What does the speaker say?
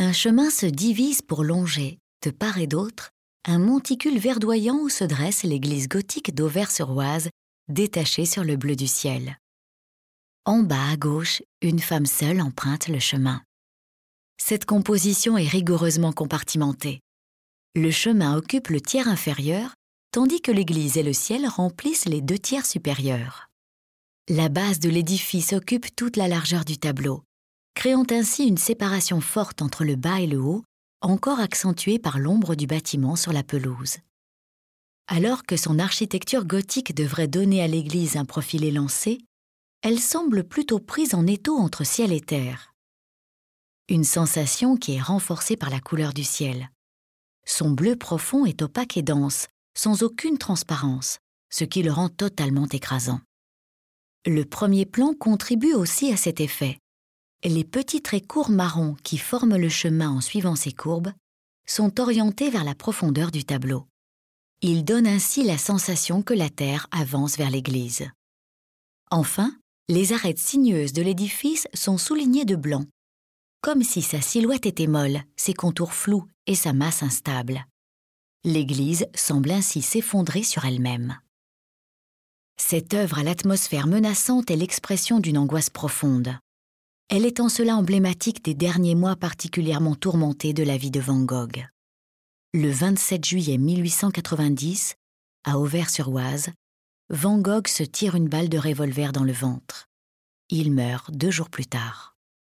un chemin se divise pour longer, de part et d'autre, un monticule verdoyant où se dresse l'église gothique d'Auvers-sur-Oise, détachée sur le bleu du ciel. En bas à gauche, une femme seule emprunte le chemin. Cette composition est rigoureusement compartimentée. Le chemin occupe le tiers inférieur, tandis que l'église et le ciel remplissent les deux tiers supérieurs. La base de l'édifice occupe toute la largeur du tableau, créant ainsi une séparation forte entre le bas et le haut, encore accentuée par l'ombre du bâtiment sur la pelouse. Alors que son architecture gothique devrait donner à l'église un profil élancé, elle semble plutôt prise en étau entre ciel et terre. Une sensation qui est renforcée par la couleur du ciel. Son bleu profond est opaque et dense, sans aucune transparence, ce qui le rend totalement écrasant. Le premier plan contribue aussi à cet effet. Les petits traits courts marrons qui forment le chemin en suivant ces courbes sont orientés vers la profondeur du tableau. Ils donnent ainsi la sensation que la Terre avance vers l'église. Enfin, les arêtes sinueuses de l'édifice sont soulignées de blanc, comme si sa silhouette était molle, ses contours flous et sa masse instable. L'église semble ainsi s'effondrer sur elle-même. Cette œuvre à l'atmosphère menaçante est l'expression d'une angoisse profonde. Elle est en cela emblématique des derniers mois particulièrement tourmentés de la vie de Van Gogh. Le 27 juillet 1890, à Auvers-sur-Oise, Van Gogh se tire une balle de revolver dans le ventre. Il meurt deux jours plus tard.